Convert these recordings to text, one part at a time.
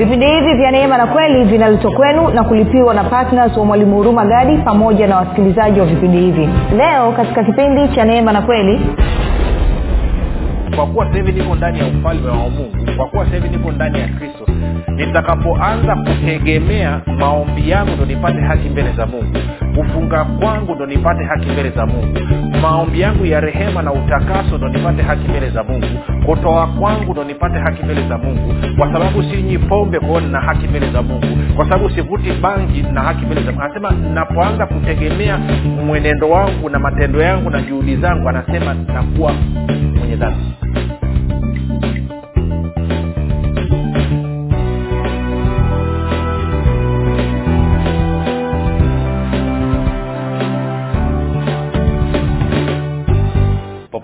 vipindi hivi vya neema na kweli vinaletwa kwenu na kulipiwa na ptns wa mwalimu huruma gadi pamoja na wasikilizaji wa vipindi hivi. Leo katika kipindi cha neema na kweli kwa kuwa sasa hivi niko ndani ya ufalme wa mungu kwa kuwa sasa niko ndani ya kristo nitakapoanza kutegemea maombi yangu ndo nipate haki mbele za mungu. Kufunga kwangu ndo nipate haki mbele za mungu. Maombi yangu ya rehema na utakaso ndo nipate haki mbele za mungu. Kutoa kwangu ndo nipate haki mbele za mungu. Kwa sababu sinywi pombe kwao nina haki mbele za mungu. Kwa sababu sivuti bangi na haki mbele za mungu. Anasema napoanza kutegemea mwenendo wangu na matendo yangu na juhudi zangu anasema nakuwa mwenye dhambi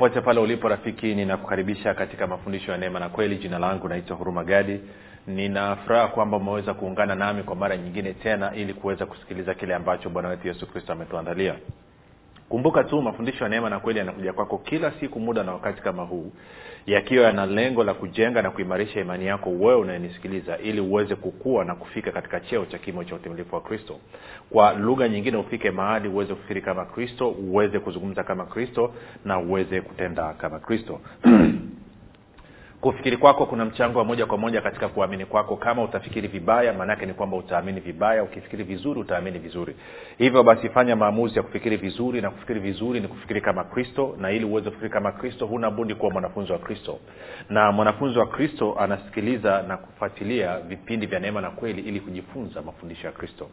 popote pale ulipo rafiki ninakukaribisha katika mafundisho ya neema na kweli. Jina langu naitwa huruma gadi. Ninafuraha kwamba umeweza kuungana nami kwa mara nyingine tena ili kuweza kusikiliza kile ambacho bwana wetu yesu kristo ametuandalia. Kumbuka tu mafundisho ya neema na kweli yanakuja kwako kila siku muda na wakati kama huu yakiwa yana lengo la kujenga na kuimarisha imani yako wewe unayenisikiliza ili uweze kukua na kufika katika cheo cha kimo cha utimilifu wa kristo. Kwa lugha nyingine ufike mahali uweze kufikiri kama kristo uweze kuzungumza kama kristo na uweze kutenda kama kristo kufikiri kwako kuna mchango wa moja kwa moja katika kuamini kwako. Kama utafikiri vibaya maanaake ni kwamba utaamini vibaya. Ukifikiri vizuri utaamini vizuri. Hivyo basi fanya maamuzi ya kufikiri vizuri na kufikiri vizuri ni kufikiri kama kristo na ili uweze kufikiri kama kristo huna budi kuwa mwanafunzi wa kristo. Na mwanafunzi wa kristo anasikiliza na kufuatilia vipindi vya neema na kweli ili kujifunza mafundisho ya kristo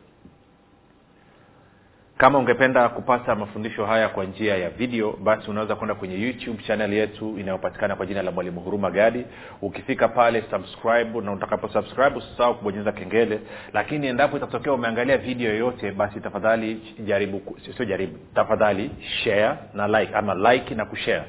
kama ungependa kupata mafundisho haya kwa njia ya video basi unaweza kwenda kwenye youtube chanel yetu inayopatikana kwa jina la mwalimu huruma gadi. Ukifika pale subscribe na utakapo subscribe usisahau kubonyeza kengele. Lakini endapo itatokea umeangalia video yoyote basi tafadhali jaribu sio jaribu tafadhali share na like ama like na kushare.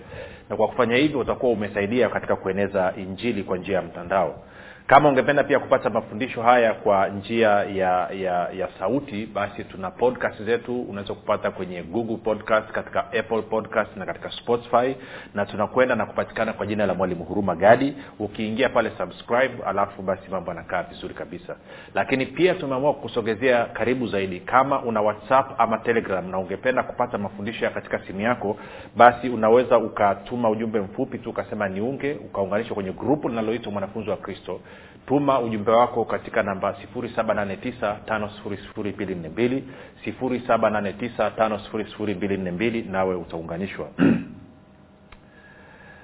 Na kwa kufanya hivyo utakuwa umesaidia katika kueneza injili kwa njia ya mtandao kama ungependa pia kupata mafundisho haya kwa njia ya ya ya sauti basi tuna podcast zetu. Unaweza kupata kwenye google podcast katika apple podcast na katika spotify. Na tunakwenda na kupatikana kwa jina la mwalimu huruma gadi. Ukiingia pale subscribe alafu basi mambo yanakaa vizuri kabisa. Lakini pia tumeamua kusogezea karibu zaidi. Kama una whatsapp ama telegram na ungependa kupata mafundisho ya katika simu yako basi unaweza ukatuma ujumbe mfupi tu ukasema niunge ukaunganishwa kwenye grupu linaloitwa mwanafunzi wa kristo tuma ujumbe wako katika namba 7895242 7895242 nawe utaunganishwa.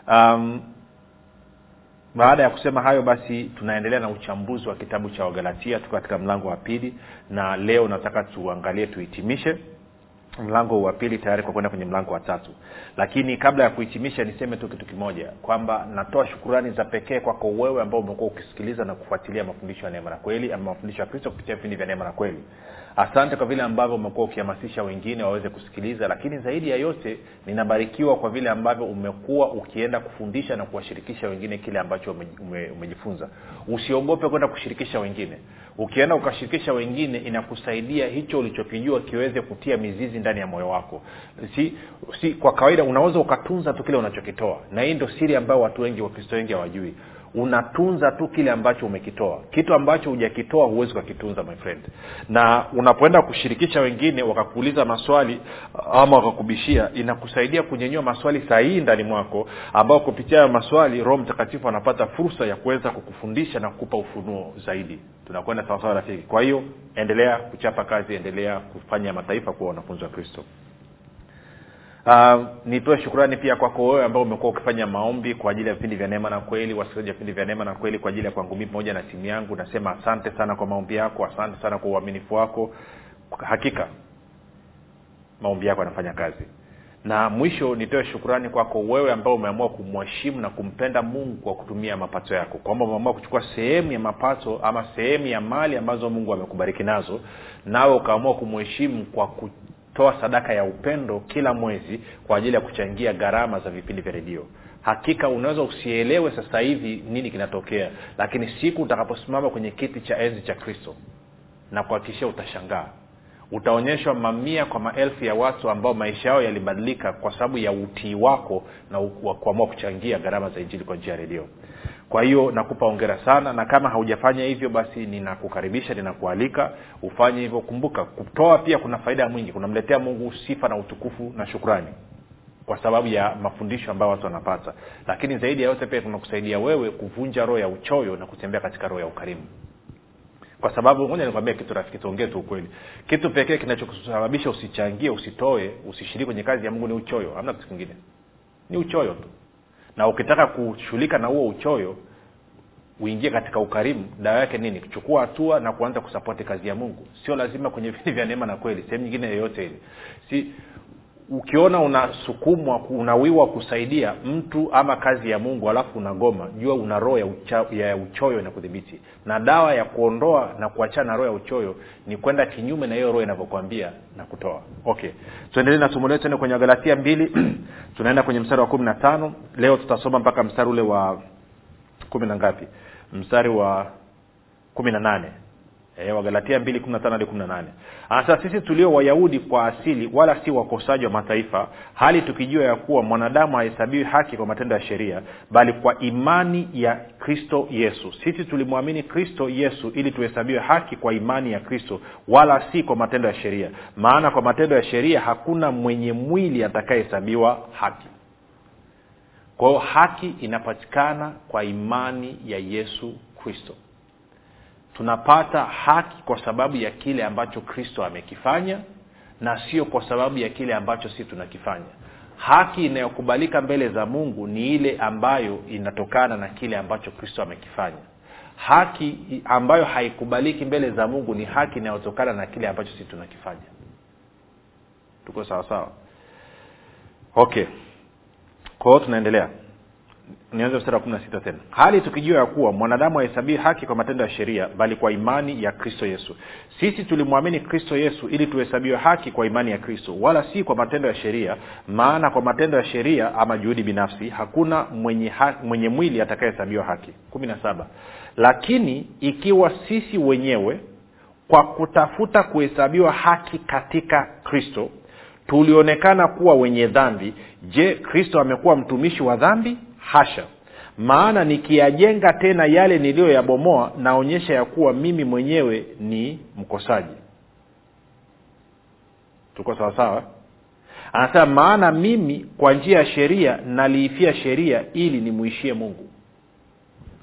Um, baada ya kusema hayo basi tunaendelea na uchambuzi wa kitabu cha wagalatia tuko katika mlango wa pili na leo nataka tuangalie tuhitimishe mlango wa pili tayari kwa kwenda kwenye mlango wa tatu. Lakini kabla ya kuhitimisha niseme tu kitu kimoja kwamba natoa shukurani za pekee kwako wewe ambao umekuwa ukisikiliza na kufuatilia mafundisho ya neema na kweli ama mafundisho ya kristo kupitia vipindi vya neema na kweli asante kwa vile ambavyo umekuwa ukihamasisha wengine waweze kusikiliza lakini zaidi ya yote ninabarikiwa kwa vile ambavyo umekuwa ukienda kufundisha na kuwashirikisha wengine kile ambacho ume, ume, umejifunza. Usiogope kwenda kushirikisha wengine. Ukienda ukashirikisha wengine inakusaidia hicho ulichokijua kiweze kutia mizizi ndani ya moyo wako. Si, si kwa kawaida unaweza ukatunza tu kile unachokitoa. Na hii ndo siri ambayo watu wengi wakristo wengi hawajui unatunza tu kile ambacho umekitoa. Kitu ambacho hujakitoa huwezi ukakitunza my friend. Na unapoenda kushirikisha wengine wakakuuliza maswali ama wakakubishia inakusaidia kunyenyua maswali sahihi ndani mwako ambao kupitia hayo maswali roho mtakatifu anapata fursa ya kuweza kukufundisha na kukupa ufunuo zaidi. Tunakwenda sawasawa rafiki. Kwa hiyo endelea kuchapa kazi endelea kufanya mataifa kuwa wanafunzi wa kristo Uh, nitoe shukurani pia kwako wewe ambao umekuwa ukifanya maombi kwa ajili ya vipindi vya neema na kweli wasikilizaji wa vipindi vya neema na kweli kwa ajili ya kwangu mii pamoja na timu yangu. Nasema asante sana kwa maombi yako asante sana kwa uaminifu wako. Hakika maombi yako yanafanya kazi. Na mwisho nitoe shukurani kwako wewe ambao umeamua kumheshimu na kumpenda mungu kwa kutumia mapato yako. Kwamba umeamua kuchukua sehemu ya mapato ama sehemu ya mali ambazo mungu amekubariki nazo nawe ukaamua kumheshimu kwa kutoa sadaka ya upendo kila mwezi kwa ajili ya kuchangia gharama za vipindi vya redio. Hakika unaweza usielewe sasa hivi nini kinatokea lakini siku utakaposimama kwenye kiti cha enzi cha kristo na kuhakikishia utashangaa. Utaonyeshwa mamia kwa maelfu ya watu ambao maisha yao yalibadilika kwa sababu ya utii wako na kuamua kuchangia gharama za injili kwa njia ya redio kwa hiyo nakupa ongera sana na kama haujafanya hivyo basi ninakukaribisha ninakualika ufanye hivyo. Kumbuka kutoa pia kuna faida mwingi kunamletea mungu sifa na utukufu na shukrani kwa sababu ya mafundisho ambayo watu wanapata. Lakini zaidi ya yote pia tunakusaidia wewe kuvunja roho ya uchoyo na kutembea katika roho ya ukarimu. Kwa sababu moja nikwambia kitu rafiki tuongee tu ukweli. Kitu pekee kinachosababisha usichangie usitoe usishiriki kwenye kazi ya mungu ni uchoyo. Hamna kitu kingine. Ni uchoyo tu na ukitaka kushughulika na huo uchoyo uingie katika ukarimu dawa yake nini? Kuchukua hatua na kuanza kusapoti kazi ya mungu. Sio lazima kwenye viti vya neema na kweli sehemu nyingine yoyote ile. Si ukiona unasukumwa unawiwa kusaidia mtu ama kazi ya mungu alafu unagoma jua una roho ya, ucha, ya uchoyo na kudhibiti. Na dawa ya kuondoa na kuachana na roho ya uchoyo ni kwenda kinyume na hiyo roho inavyokwambia na kutoa. Okay. Tuendelee na somo letu kwenye galatia mbili. Tunaenda kwenye mstari wa kumi na tano. Leo tutasoma mpaka mstari ule wa kumi na ngapi? Mstari wa kumi na nane e, wagalatia mbili kumi na tano hadi kumi na nane. Hasa sisi tulio wayahudi kwa asili wala si wakosaji wa mataifa hali tukijua ya kuwa mwanadamu hahesabiwi haki kwa matendo ya sheria bali kwa imani ya kristo yesu. Sisi tulimwamini kristo yesu ili tuhesabiwe haki kwa imani ya kristo wala si kwa matendo ya sheria. Maana kwa matendo ya sheria hakuna mwenye mwili atakayehesabiwa haki. Kwa hiyo haki inapatikana kwa imani ya yesu kristo tunapata haki kwa sababu ya kile ambacho kristo amekifanya na sio kwa sababu ya kile ambacho si tunakifanya. Haki inayokubalika mbele za mungu ni ile ambayo inatokana na kile ambacho kristo amekifanya. Haki ambayo haikubaliki mbele za mungu ni haki inayotokana na kile ambacho si tunakifanya. Tuko sawa sawa? Okay. Kwa hiyo tunaendelea nianze mstari wa kumi na sita tena. Hali tukijua ya kuwa mwanadamu hahesabii haki kwa matendo ya sheria bali kwa imani ya kristo yesu. Sisi tulimwamini kristo yesu ili tuhesabiwe haki kwa imani ya kristo wala si kwa matendo ya sheria maana kwa matendo ya sheria ama juhudi binafsi hakuna mwenye, ha, mwenye mwili atakayehesabiwa haki. Kumi na saba. Lakini ikiwa sisi wenyewe kwa kutafuta kuhesabiwa haki katika kristo tulionekana kuwa wenye dhambi je kristo amekuwa mtumishi wa dhambi hasha. Maana nikiyajenga tena yale niliyoyabomoa naonyesha ya kuwa mimi mwenyewe ni mkosaji. Tuko sawasawa anasema maana mimi kwa njia ya sheria naliifia sheria ili nimwishie mungu.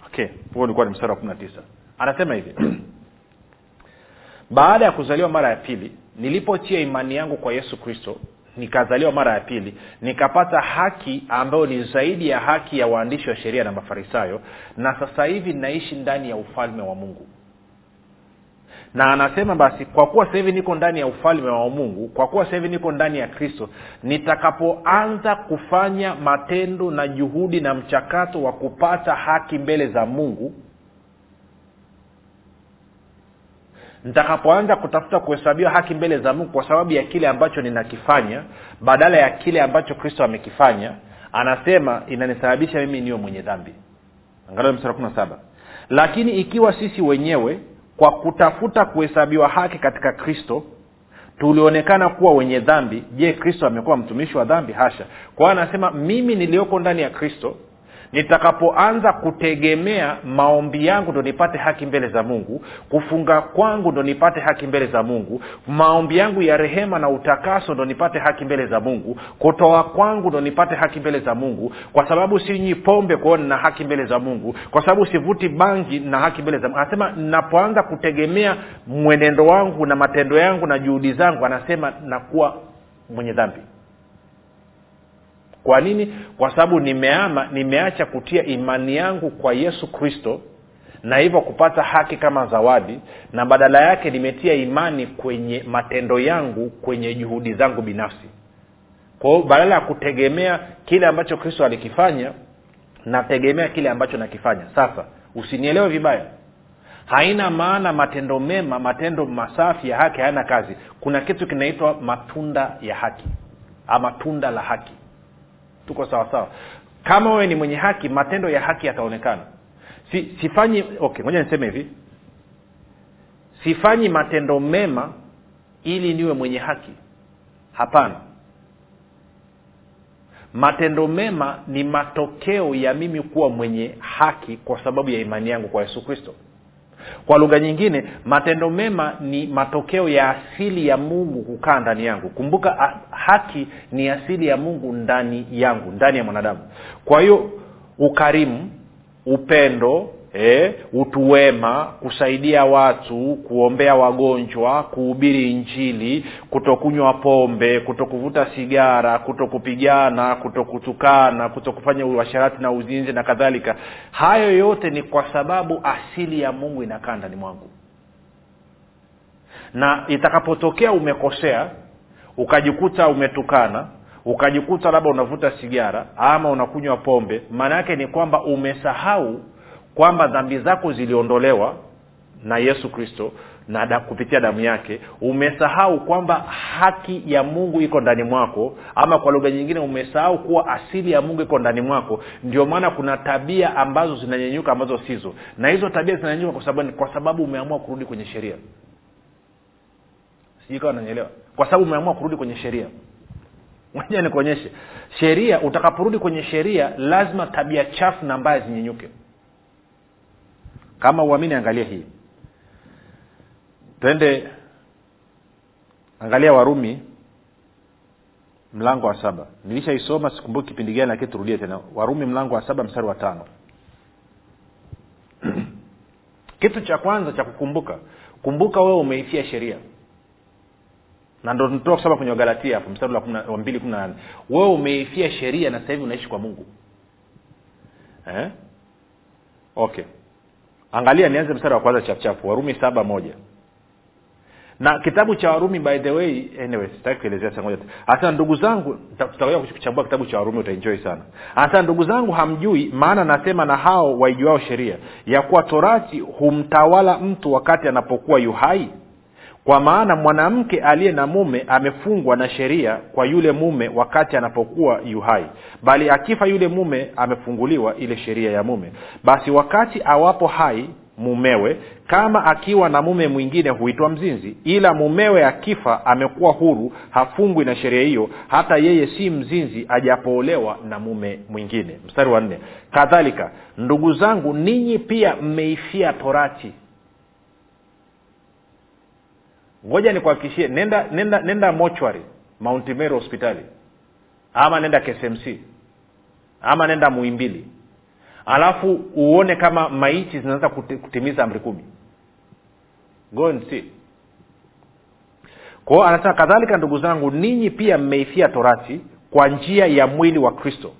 Okay huo ulikuwa ni mstari wa kumi na tisa. Anasema hivi baada ya kuzaliwa mara ya pili nilipotia imani yangu kwa yesu kristo nikazaliwa mara ya pili. Nikapata haki ambayo ni zaidi ya haki ya waandishi wa sheria na mafarisayo na sasa hivi naishi ndani ya ufalme wa mungu. Na anasema basi kwa kuwa sasa hivi niko ndani ya ufalme wa mungu kwa kuwa sasa hivi niko ndani ya kristo nitakapoanza kufanya matendo na juhudi na mchakato wa kupata haki mbele za mungu nitakapoanza kutafuta kuhesabiwa haki mbele za mungu kwa sababu ya kile ambacho ninakifanya badala ya kile ambacho kristo amekifanya anasema inanisababisha mimi niwe mwenye dhambi. Lakini ikiwa sisi wenyewe kwa kutafuta kuhesabiwa haki katika kristo tulionekana kuwa wenye dhambi je kristo amekuwa mtumishi wa dhambi? Hasha. Kwa hiyo anasema mimi niliyoko ndani ya kristo nitakapoanza kutegemea maombi yangu ndo nipate haki mbele za mungu kufunga kwangu ndo nipate haki mbele za mungu maombi yangu ya rehema na utakaso ndo nipate haki mbele za mungu kutoa kwangu ndo nipate haki mbele za mungu kwa sababu sinywi pombe kwao nina haki mbele za mungu kwa sababu sivuti bangi na haki mbele za mungu. Anasema napoanza kutegemea mwenendo wangu na matendo yangu na juhudi zangu anasema nakuwa mwenye dhambi kwa nini? Kwa sababu nimeama nimeacha kutia imani yangu kwa yesu kristo na hivyo kupata haki kama zawadi na badala yake nimetia imani kwenye matendo yangu kwenye juhudi zangu binafsi. Kwao badala ya kutegemea kile ambacho kristo alikifanya nategemea kile ambacho nakifanya. Sasa usinielewe vibaya. Haina maana matendo mema matendo masafi ya haki hayana kazi. Kuna kitu kinaitwa matunda ya haki ama tunda la haki tuko sawa sawa. Kama wewe ni mwenye haki matendo ya haki yataonekana. Si, sifanyi okay ngoja niseme hivi. Sifanyi matendo mema ili niwe mwenye haki. Hapana. Matendo mema ni matokeo ya mimi kuwa mwenye haki kwa sababu ya imani yangu kwa yesu kristo kwa lugha nyingine matendo mema ni matokeo ya asili ya mungu kukaa ndani yangu. Kumbuka haki ni asili ya mungu ndani yangu ndani ya mwanadamu. Kwa hiyo ukarimu upendo eh, utu kusaidia watu kuombea wagonjwa kuhubiri injili kutokunywa pombe kutokuvuta sigara kutokupigana kutokutukana kutokufanya uasharati na uzinzi na kadhalika. Hayo yote ni kwa sababu asili ya mungu inakaa ndani mwangu. Na itakapotokea umekosea ukajikuta umetukana ukajikuta labda unavuta sigara ama unakunywa pombe maana yake ni kwamba umesahau kwamba dhambi zako ziliondolewa na yesu kristo na da, kupitia damu yake umesahau kwamba haki ya mungu iko ndani mwako ama kwa lugha nyingine umesahau kuwa asili ya mungu iko ndani mwako. Ndio maana kuna tabia ambazo zinanyenyuka ambazo sizo. Na hizo tabia zinanyenyuka kwa sababu kwa sababu umeamua kurudi kwenye sheria. Sijui kawa nanyelewa kwa sababu umeamua kurudi kwenye sheria. Moja nikuonyeshe. Sheria utakaporudi kwenye sheria lazima tabia chafu na mbaya zinyenyuke kama uamini angalia hii. Twende angalia warumi mlango wa saba. Nilishaisoma sikumbuki kipindi gani lakini turudie tena. Warumi mlango wa saba mstari wa tano. Kitu cha kwanza cha kukumbuka kumbuka wewe umeifia sheria. Na ndo tunatoka kusoma kwenye wagalatia hapo mstari wa mbili kumi na nane. Wewe umeifia sheria na sasa hivi unaishi kwa mungu. Eh? okay angalia nianze mstari wa kwanza chapuchapu warumi saba moja. Na kitabu cha warumi by the way anyway sitaki kuelezea sangoja hasa ndugu zangu tuta- tutakuja kuchambua kitabu cha warumi utaenjoy sana. Hasa ndugu zangu hamjui maana nasema na hao waijuao sheria ya kuwa torati humtawala mtu wakati anapokuwa yuhai kwa maana mwanamke aliye na mume amefungwa na sheria kwa yule mume wakati anapokuwa yuhai. Bali akifa yule mume amefunguliwa ile sheria ya mume. Basi wakati awapo hai mumewe kama akiwa na mume mwingine huitwa mzinzi. Ila mumewe akifa amekuwa huru hafungwi na sheria hiyo. Hata yeye si mzinzi ajapoolewa na mume mwingine. Mstari wa nne. Kadhalika ndugu zangu ninyi pia mmeifia torati ngoja nikuhakikishie nenda nenda nenda mochwari mount Meru hospitali. Ama nenda ksmc ama nenda muimbili alafu uone kama maiti zinaweza kutimiza amri kumi. Go and kwao anasema kadhalika ndugu zangu ninyi pia mmeifia torati kwa njia ya mwili wa kristo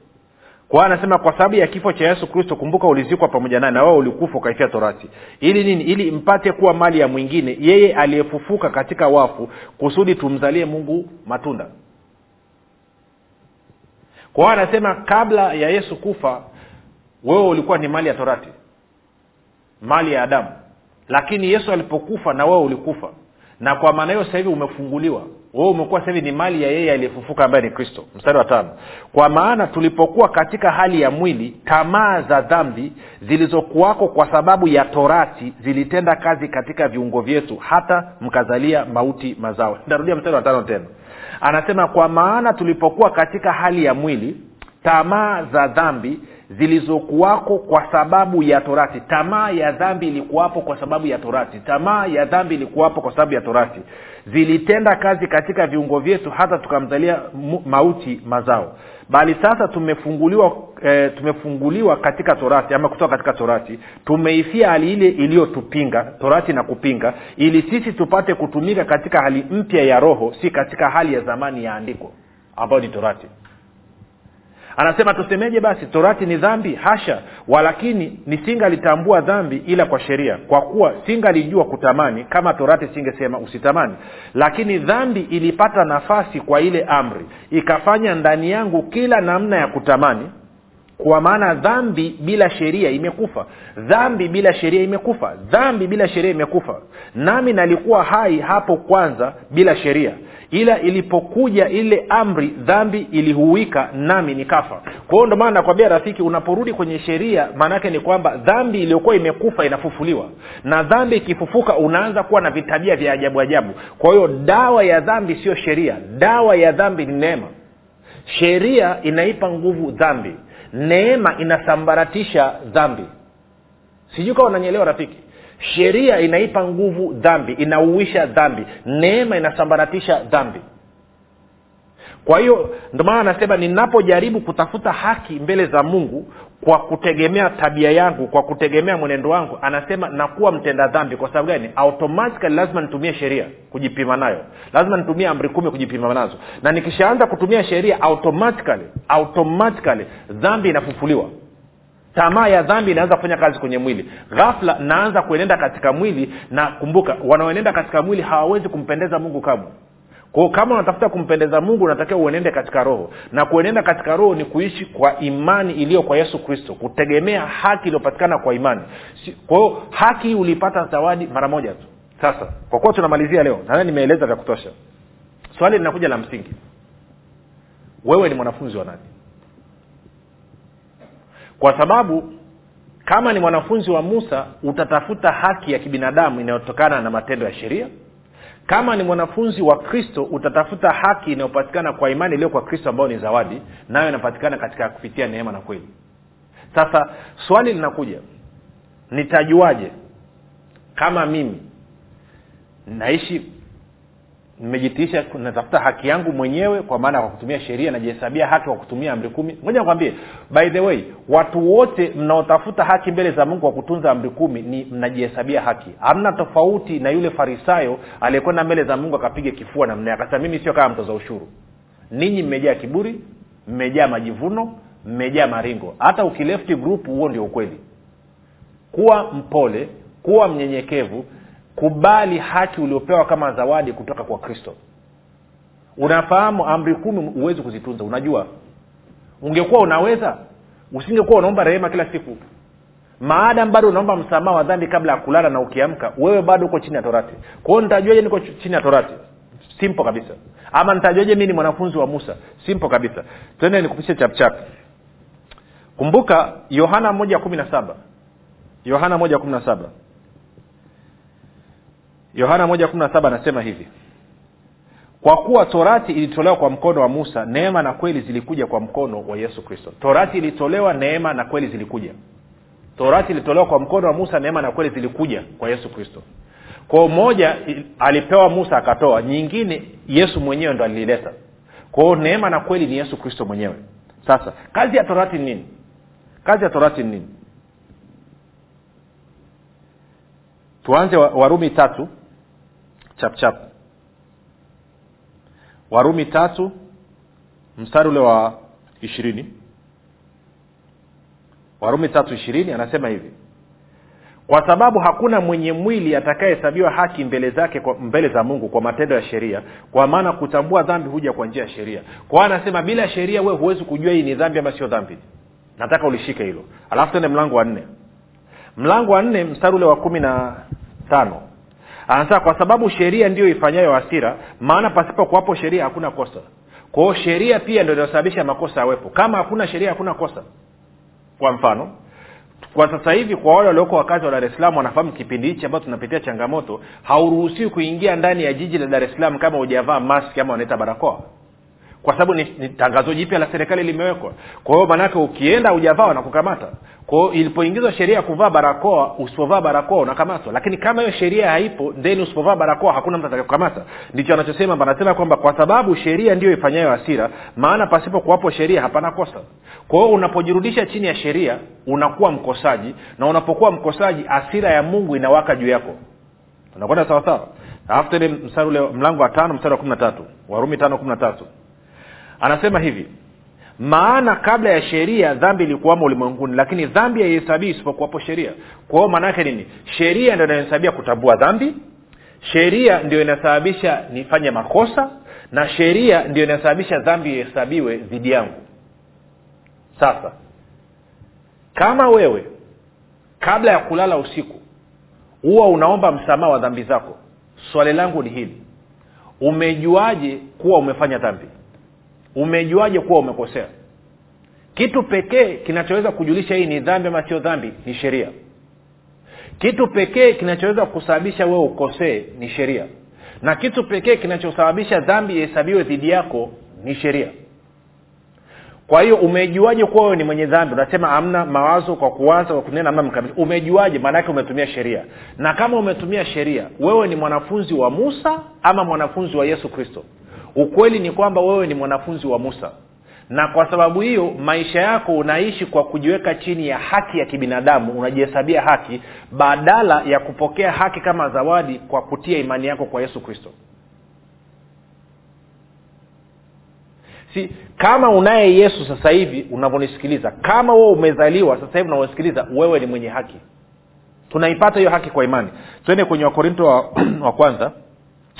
kwa anasema kwa sababu ya kifo cha yesu kristo kumbuka ulizikwa pamoja naye na wewe ulikufa ukaifia torati. Ili nini? Ili mpate kuwa mali ya mwingine yeye aliyefufuka katika wafu kusudi tumzalie mungu matunda. Kwa hiyo anasema kabla ya yesu kufa wewe ulikuwa ni mali ya torati mali ya adamu. Lakini yesu alipokufa na wewe ulikufa. Na kwa maana hiyo sasa hivi umefunguliwa wewe umekuwa sasa hivi ni mali ya yeye aliyefufuka ambaye ni kristo. Mstari wa tano. Kwa maana tulipokuwa katika hali ya mwili tamaa za dhambi zilizokuwako kwa sababu ya torati zilitenda kazi katika viungo vyetu hata mkazalia mauti mazao. Ntarudia mstari wa tano tena. Anasema kwa maana tulipokuwa katika hali ya mwili tamaa za dhambi zilizokuwako kwa sababu ya torati. Tamaa ya dhambi ilikuwapo kwa sababu ya torati. Tamaa ya dhambi ilikuwapo kwa sababu ya torati. Zilitenda kazi katika viungo vyetu hata tukamzalia mauti mazao. Bali sasa tumefunguliwa e, tumefunguliwa katika torati ama kutoka katika torati. Tumeifia hali ile iliyotupinga torati na kupinga ili sisi tupate kutumika katika hali mpya ya roho si katika hali ya zamani ya andiko ambayo ni torati anasema tusemeje basi? Torati ni dhambi? Hasha! Walakini nisingalitambua dhambi ila kwa sheria kwa kuwa singalijua kutamani kama torati singesema usitamani. Lakini dhambi ilipata nafasi kwa ile amri ikafanya ndani yangu kila namna ya kutamani kwa maana dhambi bila sheria imekufa. Dhambi bila sheria imekufa. Dhambi bila sheria imekufa. Nami nalikuwa hai hapo kwanza bila sheria. Ila ilipokuja ile amri dhambi ilihuika nami nikafa. Kwa hiyo maana nakwambia rafiki unaporudi kwenye sheria maanaake ni kwamba dhambi iliyokuwa imekufa inafufuliwa. Na dhambi ikifufuka unaanza kuwa na vitabia vya ajabu ajabu. Kwa hiyo dawa ya dhambi sio sheria. Dawa ya dhambi ni neema. Sheria inaipa nguvu dhambi neema inasambaratisha dhambi. Sijui kawa unanyelewa rafiki. Sheria inaipa nguvu dhambi inauisha dhambi. Neema inasambaratisha dhambi kwa hiyo ndio anasema ninapojaribu kutafuta haki mbele za mungu kwa kutegemea tabia yangu kwa kutegemea mwenendo wangu anasema nakuwa mtenda dhambi. Kwa sababu gani? Automatically lazima nitumie sheria kujipima nayo. Lazima nitumie amri kumi kujipima nazo. Na nikishaanza kutumia sheria automatically automatically dhambi inafufuliwa. Tamaa ya dhambi inaanza kufanya kazi kwenye mwili. Ghafla naanza kuenenda katika mwili na kumbuka wanaoenenda katika mwili hawawezi kumpendeza mungu kamwe kwao kama unatafuta kumpendeza mungu unatakiwa uenende katika roho. Na kuenenda katika roho ni kuishi kwa imani iliyo kwa yesu kristo kutegemea haki iliyopatikana kwa imani. Kwahio haki uliipata zawadi mara moja tu. Sasa kwa kuwa tunamalizia leo nadhani nimeeleza vya kutosha. Swali linakuja la msingi. Wewe ni mwanafunzi wa nani? Kwa sababu kama ni mwanafunzi wa musa utatafuta haki ya kibinadamu inayotokana na matendo ya sheria kama ni mwanafunzi wa kristo utatafuta haki inayopatikana kwa imani iliyo kwa kristo ambayo ni zawadi nayo inapatikana katika kupitia neema na kweli. Sasa swali linakuja. Nitajuaje kama mimi naishi nimejitiisha natafuta haki yangu mwenyewe kwa maana kwa kutumia sheria najihesabia haki kwa kutumia amri kumi. Moja nikwambie by the way watu wote mnaotafuta haki mbele za mungu kwa kutunza amri kumi ni mnajihesabia haki. Hamna tofauti na yule farisayo aliyekwenda mbele za mungu akapiga kifua namna akasema mimi sio kama mtoza ushuru. Ninyi mmejaa kiburi mmejaa majivuno mmejaa maringo. Hata ukilefti group huo ndio ukweli. Kuwa mpole kuwa mnyenyekevu kubali haki uliopewa kama zawadi kutoka kwa kristo. Unafahamu amri kumi huwezi kuzitunza. Unajua ungekuwa unaweza usingekuwa unaomba rehema kila siku. Maadam bado unaomba msamaha wa dhambi kabla ya kulala na ukiamka wewe bado uko chini ya torati. Kwa nitajuaje niko chini ya torati? Simpo kabisa. Ama nitajuaje mi ni mwanafunzi wa musa? Simpo kabisa. Twende nikupishe chapchap kumbuka yohana moja kumi na saba. Yohana moja kumi na saba yohana moja kumi na saba anasema hivi. Kwa kuwa torati ilitolewa kwa mkono wa musa neema na kweli zilikuja kwa mkono wa yesu kristo. Torati ilitolewa neema na kweli zilikuja. Torati ilitolewa kwa mkono wa musa neema na kweli zilikuja kwa yesu kristo. Kwao moja alipewa musa akatoa. Nyingine yesu mwenyewe ndo alilileta kwao neema na kweli ni yesu kristo mwenyewe. Sasa kazi ya torati ni nini? Kazi ya torati ni nini? Tuanze warumi tatu chapchap warumi tatu mstari ule wa ishirini. Warumi tatu ishirini anasema hivi. Kwa sababu hakuna mwenye mwili atakayehesabiwa haki mbele zake kwa, mbele za mungu kwa matendo ya sheria kwa maana kutambua dhambi huja kwa njia ya sheria. Kwa anasema bila sheria we huwezi kujua hii ni dhambi ama sio dhambi. Nataka ulishike hilo. Alafu tende mlango wa nne. Mlango wa nne mstari ule wa kumi na tano anasema kwa sababu sheria ndiyo ifanyayo hasira maana pasipo kuwapo sheria hakuna kosa. Kwao sheria pia ndo inayosababisha makosa yawepo. Kama hakuna sheria hakuna kosa. Kwa mfano kwa sasa hivi kwa wale walioko wakazi wa dar es salaam wanafahamu kipindi hichi ambacho tunapitia changamoto hauruhusiwi kuingia ndani ya jiji la dar es salaam kama hujavaa maski ama wanaita barakoa kwa sababu ni, ni tangazo jipya la serikali limewekwa. Kwa hiyo maanake ukienda hujavaa wanakukamata kwao ilipoingizwa sheria ya kuvaa barakoa usipovaa barakoa unakamatwa. Lakini kama hiyo sheria haipo then usipovaa barakoa hakuna mtu atakakukamata ndicho anachosema anasema kwamba kwa sababu sheria ndiyo ifanyayo hasira maana pasipo kuwapo sheria hapana kosa. Kwa hiyo unapojirudisha chini ya sheria unakuwa mkosaji na unapokuwa mkosaji asira ya mungu inawaka juu yako. Unakwenda sawasawa tende mstari ule mlango wa tano mstari wa kumi na tatu. Warumi tano kumi na tatu anasema hivi maana kabla ya sheria dhambi ilikuwamo ulimwenguni lakini dhambi haihesabii isipokuwapo sheria. Kwa hiyo maanaake nini? Sheria ndio inayohesabia kutambua dhambi sheria ndio inasababisha nifanye makosa na sheria ndio inasababisha dhambi ihesabiwe dhidi yangu. Sasa kama wewe kabla ya kulala usiku huwa unaomba msamaha wa dhambi zako swali langu ni hili. Umejuaje kuwa umefanya dhambi umejuaje kuwa umekosea? Kitu pekee kinachoweza kujulisha hii ni dhambi ama sio dhambi ni sheria. Kitu pekee kinachoweza kusababisha wewe ukosee ni sheria. Na kitu pekee kinachosababisha dhambi ihesabiwe dhidi yako ni sheria. Kwa hiyo umejuaje kuwa wewe ni mwenye dhambi? Unasema amna mawazo kwa kuwaza kwa kunena amna mkamilifu umejuaje? Maanaake umetumia sheria. Na kama umetumia sheria wewe ni mwanafunzi wa musa ama mwanafunzi wa yesu kristo ukweli ni kwamba wewe ni mwanafunzi wa musa. Na kwa sababu hiyo maisha yako unaishi kwa kujiweka chini ya haki ya kibinadamu unajihesabia haki badala ya kupokea haki kama zawadi kwa kutia imani yako kwa yesu kristo. Si kama unaye yesu sasa hivi unavyonisikiliza kama wewe umezaliwa sasa hivi unavyosikiliza wewe ni mwenye haki. Tunaipata hiyo haki kwa imani. Twende kwenye wakorinto wa, wa kwanza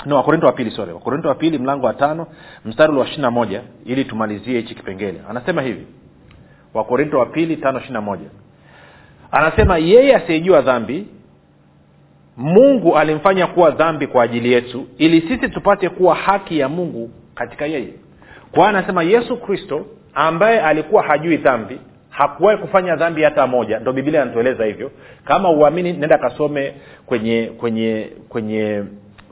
no wakorinto wa pili sorry. Wakorinto wa pili mlango wa tano mstari wa ishiri na moja ili tumalizie hichi kipengele. Anasema hivi. Wakorinto wa pili tano ishiri na moja. Anasema yeye asiyejua dhambi mungu alimfanya kuwa dhambi kwa ajili yetu ili sisi tupate kuwa haki ya mungu katika yeye. Kwa hiyo anasema yesu kristo ambaye alikuwa hajui dhambi hakuwahi kufanya dhambi hata moja. Ndo biblia anatueleza hivyo. Kama uamini nenda kasome kwenye kwenye kwenye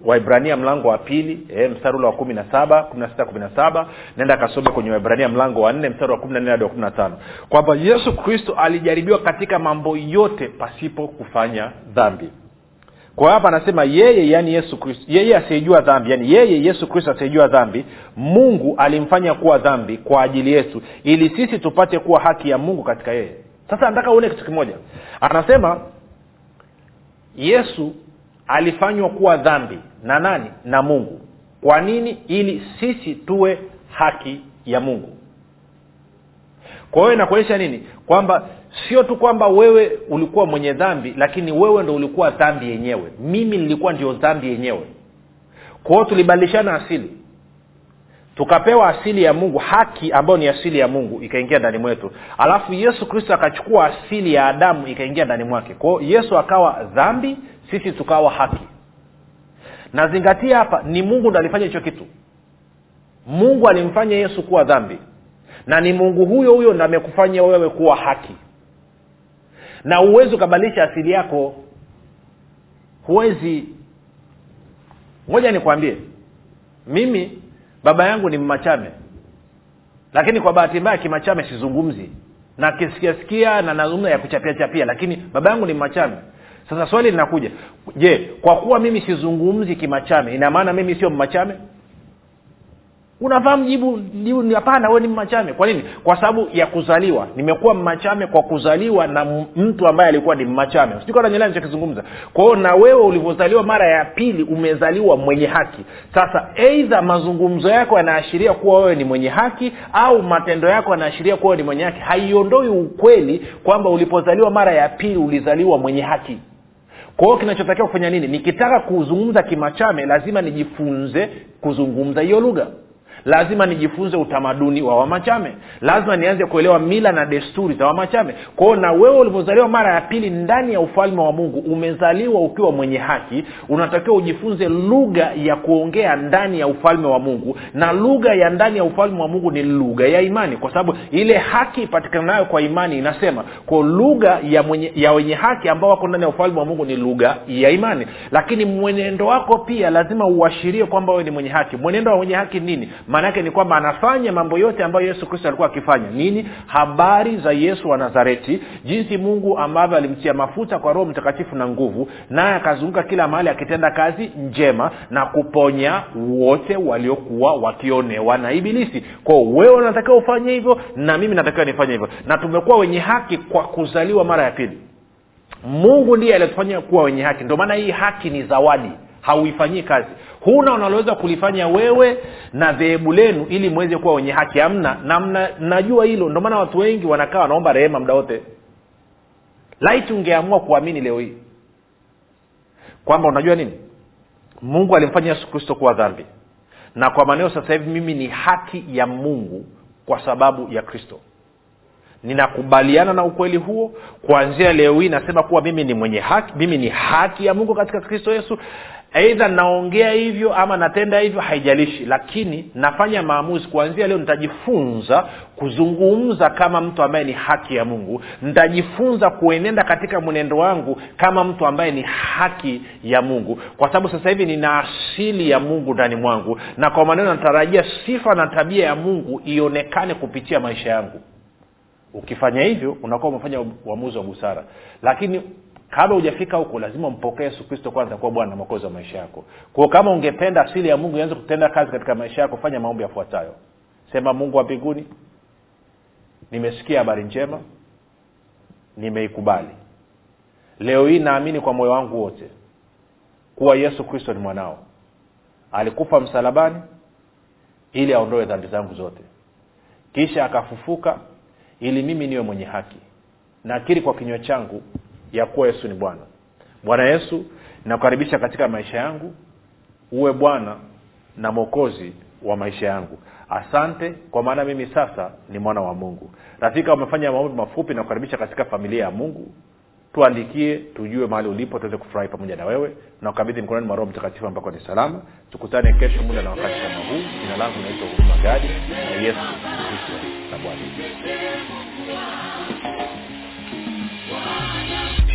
waibrania mlango wa pili e, mstari ule wa kumi na saba kumi na sita kumi na saba. Nenda kasome kwenye waibrania mlango wa nne mstari wa kumi na nne hadi wa kumi na tano. Kwamba yesu kristo alijaribiwa katika mambo yote pasipo kufanya dhambi. Kwa hapa anasema yeye yani yesu kristo yeye asiyejua dhambi yani yeye yesu kristo asiyejua dhambi mungu alimfanya kuwa dhambi kwa ajili yetu ili sisi tupate kuwa haki ya mungu katika yeye. Sasa nataka uone kitu kimoja. Anasema yesu alifanywa kuwa dhambi na nani? Na mungu. Kwa nini? Ili sisi tuwe haki ya mungu. Kwa hiyo inakuonyesha nini? Kwamba sio tu kwamba wewe ulikuwa mwenye dhambi lakini wewe ndo ulikuwa dhambi yenyewe. Mimi nilikuwa ndio dhambi yenyewe. Kwa hiyo tulibadilishana asili tukapewa asili ya mungu haki ambayo ni asili ya mungu ikaingia ndani mwetu. Alafu yesu kristo akachukua asili ya adamu ikaingia ndani mwake. Kwao yesu akawa dhambi sisi tukawa haki. Nazingatia hapa ni mungu ndo alifanya hicho kitu. Mungu alimfanya yesu kuwa dhambi. Na ni mungu huyo huyo ndo amekufanya wewe kuwa haki. Na huwezi ukabadilisha asili yako. Huwezi. Ngoja nikwambie. Mimi baba yangu ni mmachame lakini kwa bahati mbaya kimachame sizungumzi. Na kisikiasikia na nazungumza ya kuchapia chapia lakini baba yangu ni mmachame sasa swali linakuja. Je kwa kuwa mimi sizungumzi kimachame ina maana mimi sio mmachame unafahamu jibu jibu ni hapana we ni mmachame. Kwa nini? Kwa sababu ya kuzaliwa. Nimekuwa mmachame kwa kuzaliwa na mtu ambaye alikuwa ni mmachame. Sijukananyelea nichokizungumza kwa na wewe ulivyozaliwa mara ya pili umezaliwa mwenye haki. Sasa eidha mazungumzo yako yanaashiria kuwa wewe ni mwenye haki au matendo yako yanaashiria kuwa wewe ni mwenye haki. Haiondoi ukweli kwamba ulipozaliwa mara ya pili ulizaliwa mwenye haki. Kwa hiyo kinachotakiwa kufanya nini? Nikitaka kuzungumza kimachame lazima nijifunze kuzungumza hiyo lugha lazima nijifunze utamaduni wa wamachame. Lazima nianze kuelewa mila na desturi za wamachame. Kwao na wewe ulivyozaliwa mara ya pili ndani ya ufalme wa mungu umezaliwa ukiwa mwenye haki unatakiwa ujifunze lugha ya kuongea ndani ya ufalme wa mungu. Na lugha ya ndani ya ufalme wa mungu ni lugha ya imani kwa sababu ile haki ipatikanayo kwa imani inasema. Kwa lugha ya, mwenye, ya wenye haki ambao wako ndani ya ufalme wa mungu ni lugha ya imani. Lakini mwenendo wako pia lazima uashirie kwamba wewe ni mwenye haki. Mwenendo wa mwenye haki nini maana yake ni kwamba anafanya mambo yote ambayo yesu kristo alikuwa akifanya. Nini? Habari za yesu wa nazareti jinsi mungu ambavyo alimtia mafuta kwa roho mtakatifu na nguvu naye akazunguka kila mahali akitenda kazi njema na kuponya wote waliokuwa wakionewa na ibilisi. Kwao wewe unatakiwa ufanye hivyo na mimi natakiwa nifanye hivyo. Na tumekuwa wenye haki kwa kuzaliwa mara ya pili. Mungu ndiye aliyetufanya kuwa wenye haki. Ndio maana hii haki ni zawadi. Hauifanyii kazi huna unaloweza kulifanya wewe na dhehebu lenu ili mweze kuwa wenye haki. Hamna. Na mna, najua hilo. Ndio maana watu wengi wanakaa wanaomba rehema muda wote. Laiti ungeamua kuamini leo hii kwamba unajua nini? Mungu alimfanya yesu kristo kuwa dhambi. Na kwa maneo sasa hivi mimi ni haki ya mungu kwa sababu ya kristo. Ninakubaliana na ukweli huo. Kuanzia leo hii nasema kuwa mimi ni mwenye haki mimi ni haki ya mungu katika kristo yesu eidha naongea hivyo ama natenda hivyo haijalishi. Lakini nafanya maamuzi. Kuanzia leo nitajifunza kuzungumza kama mtu ambaye ni haki ya mungu. Nitajifunza kuenenda katika mwenendo wangu kama mtu ambaye ni haki ya mungu. Kwa sababu sasa hivi nina asili ya mungu ndani mwangu. Na kwa maneno natarajia sifa na tabia ya mungu ionekane kupitia maisha yangu. Ukifanya hivyo unakuwa umefanya uamuzi wa busara. Lakini kabla hujafika huko lazima umpokee yesu kristo kwanza kuwa bwana na mwokozi wa maisha yako. Kwao kama ungependa asili ya mungu ianze kutenda kazi katika maisha yako fanya maombi yafuatayo. Sema mungu wa mbinguni nimesikia habari njema nimeikubali. Leo hii naamini kwa moyo wangu wote kuwa yesu kristo ni mwanao. Alikufa msalabani ili aondoe dhambi zangu zote. Kisha akafufuka ili mimi niwe mwenye haki. Nakiri kwa kinywa changu ya kuwa yesu ni bwana. Bwana yesu nakukaribisha katika maisha yangu uwe bwana na mwokozi wa maisha yangu. Asante kwa maana mimi sasa ni mwana wa mungu. Rafika umefanya maombi mafupi na kukaribisha katika familia ya mungu. Tuandikie tujue mahali ulipo tuweze kufurahi pamoja na wewe. Na ukabidhi mkononi mwa mtakatifu ambako ni salama. Tukutane kesho muda na wakati kama huu. Jina langu naitwa huruma gadi. Na yesu kristo na bwana